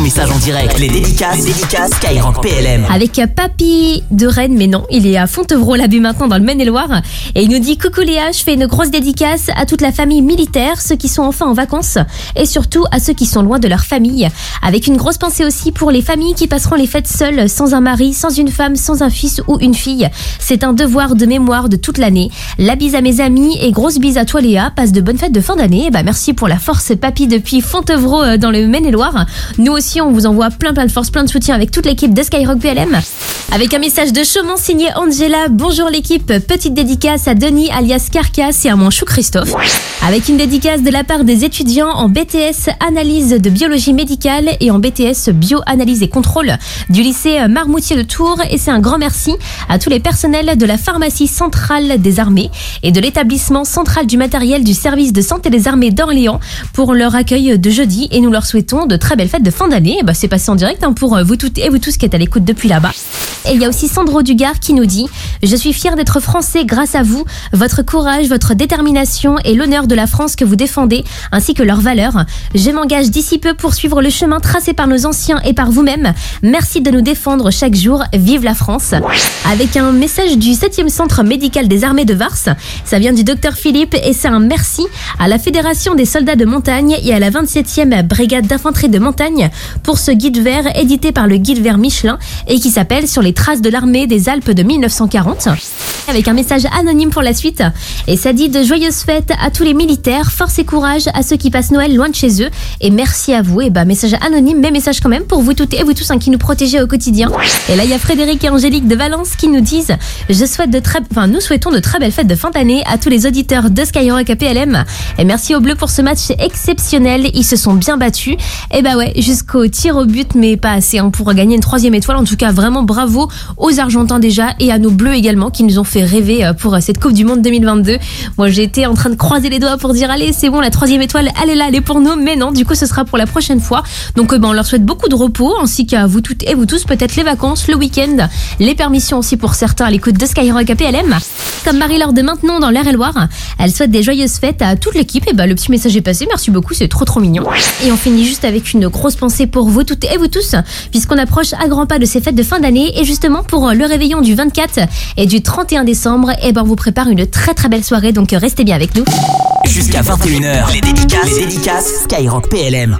message en direct. Les dédicaces, les PLM. Avec Papy de Rennes, mais non, il est à Fontevraud, là, maintenant, dans le Maine-et-Loire. Et il nous dit Coucou Léa, je fais une grosse dédicace à toute la famille militaire, ceux qui sont enfin en vacances, et surtout à ceux qui sont loin de leur famille. Avec une grosse pensée aussi pour les familles qui passeront les fêtes seules, sans un mari, sans une femme, sans un fils ou une fille. C'est un devoir de mémoire de toute l'année. La bise à mes amis et grosse bise à toi Léa. Passe de bonnes fêtes de fin d'année. Bah, merci pour la force, Papy, depuis Fontevraud, euh, dans le Maine-et-Loire. Nous aussi, on vous envoie plein plein de force, plein de soutien avec toute l'équipe de Skyrock PLM. Avec un message de Chaumont signé Angela. Bonjour l'équipe. Petite dédicace à Denis alias Carcass et à mon chou Christophe. Avec une dédicace de la part des étudiants en BTS Analyse de biologie médicale et en BTS Bioanalyse et contrôle du lycée Marmoutier de Tours. Et c'est un grand merci à tous les personnels de la pharmacie centrale des armées et de l'établissement central du matériel du service de santé des armées d'Orléans pour leur accueil de jeudi. Et nous leur souhaitons de très belles fêtes de fin d'année. Bah, c'est passé en direct hein, pour vous toutes et vous tous qui êtes à l'écoute depuis là-bas. Et il y a aussi Sandro Dugard qui nous dit Je suis fier d'être français grâce à vous, votre courage, votre détermination et l'honneur de la France que vous défendez, ainsi que leurs valeurs. Je m'engage d'ici peu pour suivre le chemin tracé par nos anciens et par vous-même. Merci de nous défendre chaque jour. Vive la France. Avec un message du 7e centre médical des armées de Vars. Ça vient du docteur Philippe et c'est un merci à la Fédération des soldats de montagne et à la 27e brigade d'infanterie de montagne pour ce guide vert édité par le guide vert Michelin et qui s'appelle Sur les traces de l'armée des Alpes de 1940 avec un message anonyme pour la suite. Et ça dit de joyeuses fêtes à tous les militaires, force et courage à ceux qui passent Noël loin de chez eux. Et merci à vous. Et bah, message anonyme, mais message quand même pour vous toutes et vous tous hein, qui nous protégez au quotidien. Et là, il y a Frédéric et Angélique de Valence qui nous disent Je souhaite de très, enfin, nous souhaitons de très belles fêtes de fin d'année à tous les auditeurs de Skyrock APLM. Et merci aux Bleus pour ce match exceptionnel. Ils se sont bien battus. Et bah ouais, jusqu'au tir au but, mais pas assez hein, pour gagner une troisième étoile. En tout cas, vraiment bravo aux Argentins déjà et à nos Bleus également qui nous ont fait rêver euh, pour cette Coupe du Monde 2022. Moi, j'étais en train de croiser les doigts pour dire allez, c'est bon, la troisième étoile, elle est là, elle est pour nous. Mais non, du coup, ce sera pour la prochaine fois. Donc, euh, ben, on leur souhaite beaucoup de repos, ainsi qu'à vous toutes et vous tous, peut-être les vacances, le week-end, les permissions aussi pour certains à l'écoute de Skyrock APLM. Comme Marie-Laure de maintenant dans l'air et Loire, elle souhaite des joyeuses fêtes à toute l'équipe. Et bah, le petit message est passé. Merci beaucoup, c'est trop trop mignon. Et on finit juste avec une grosse pensée pour vous toutes et vous tous, puisqu'on approche à grands pas de ces fêtes de fin d'année. Et justement, pour le réveillon du 24 et du 31 décembre, et ben, on vous prépare une très très belle soirée. Donc, restez bien avec nous. Jusqu'à 21h, les dédicaces, les dédicaces Skyrock PLM.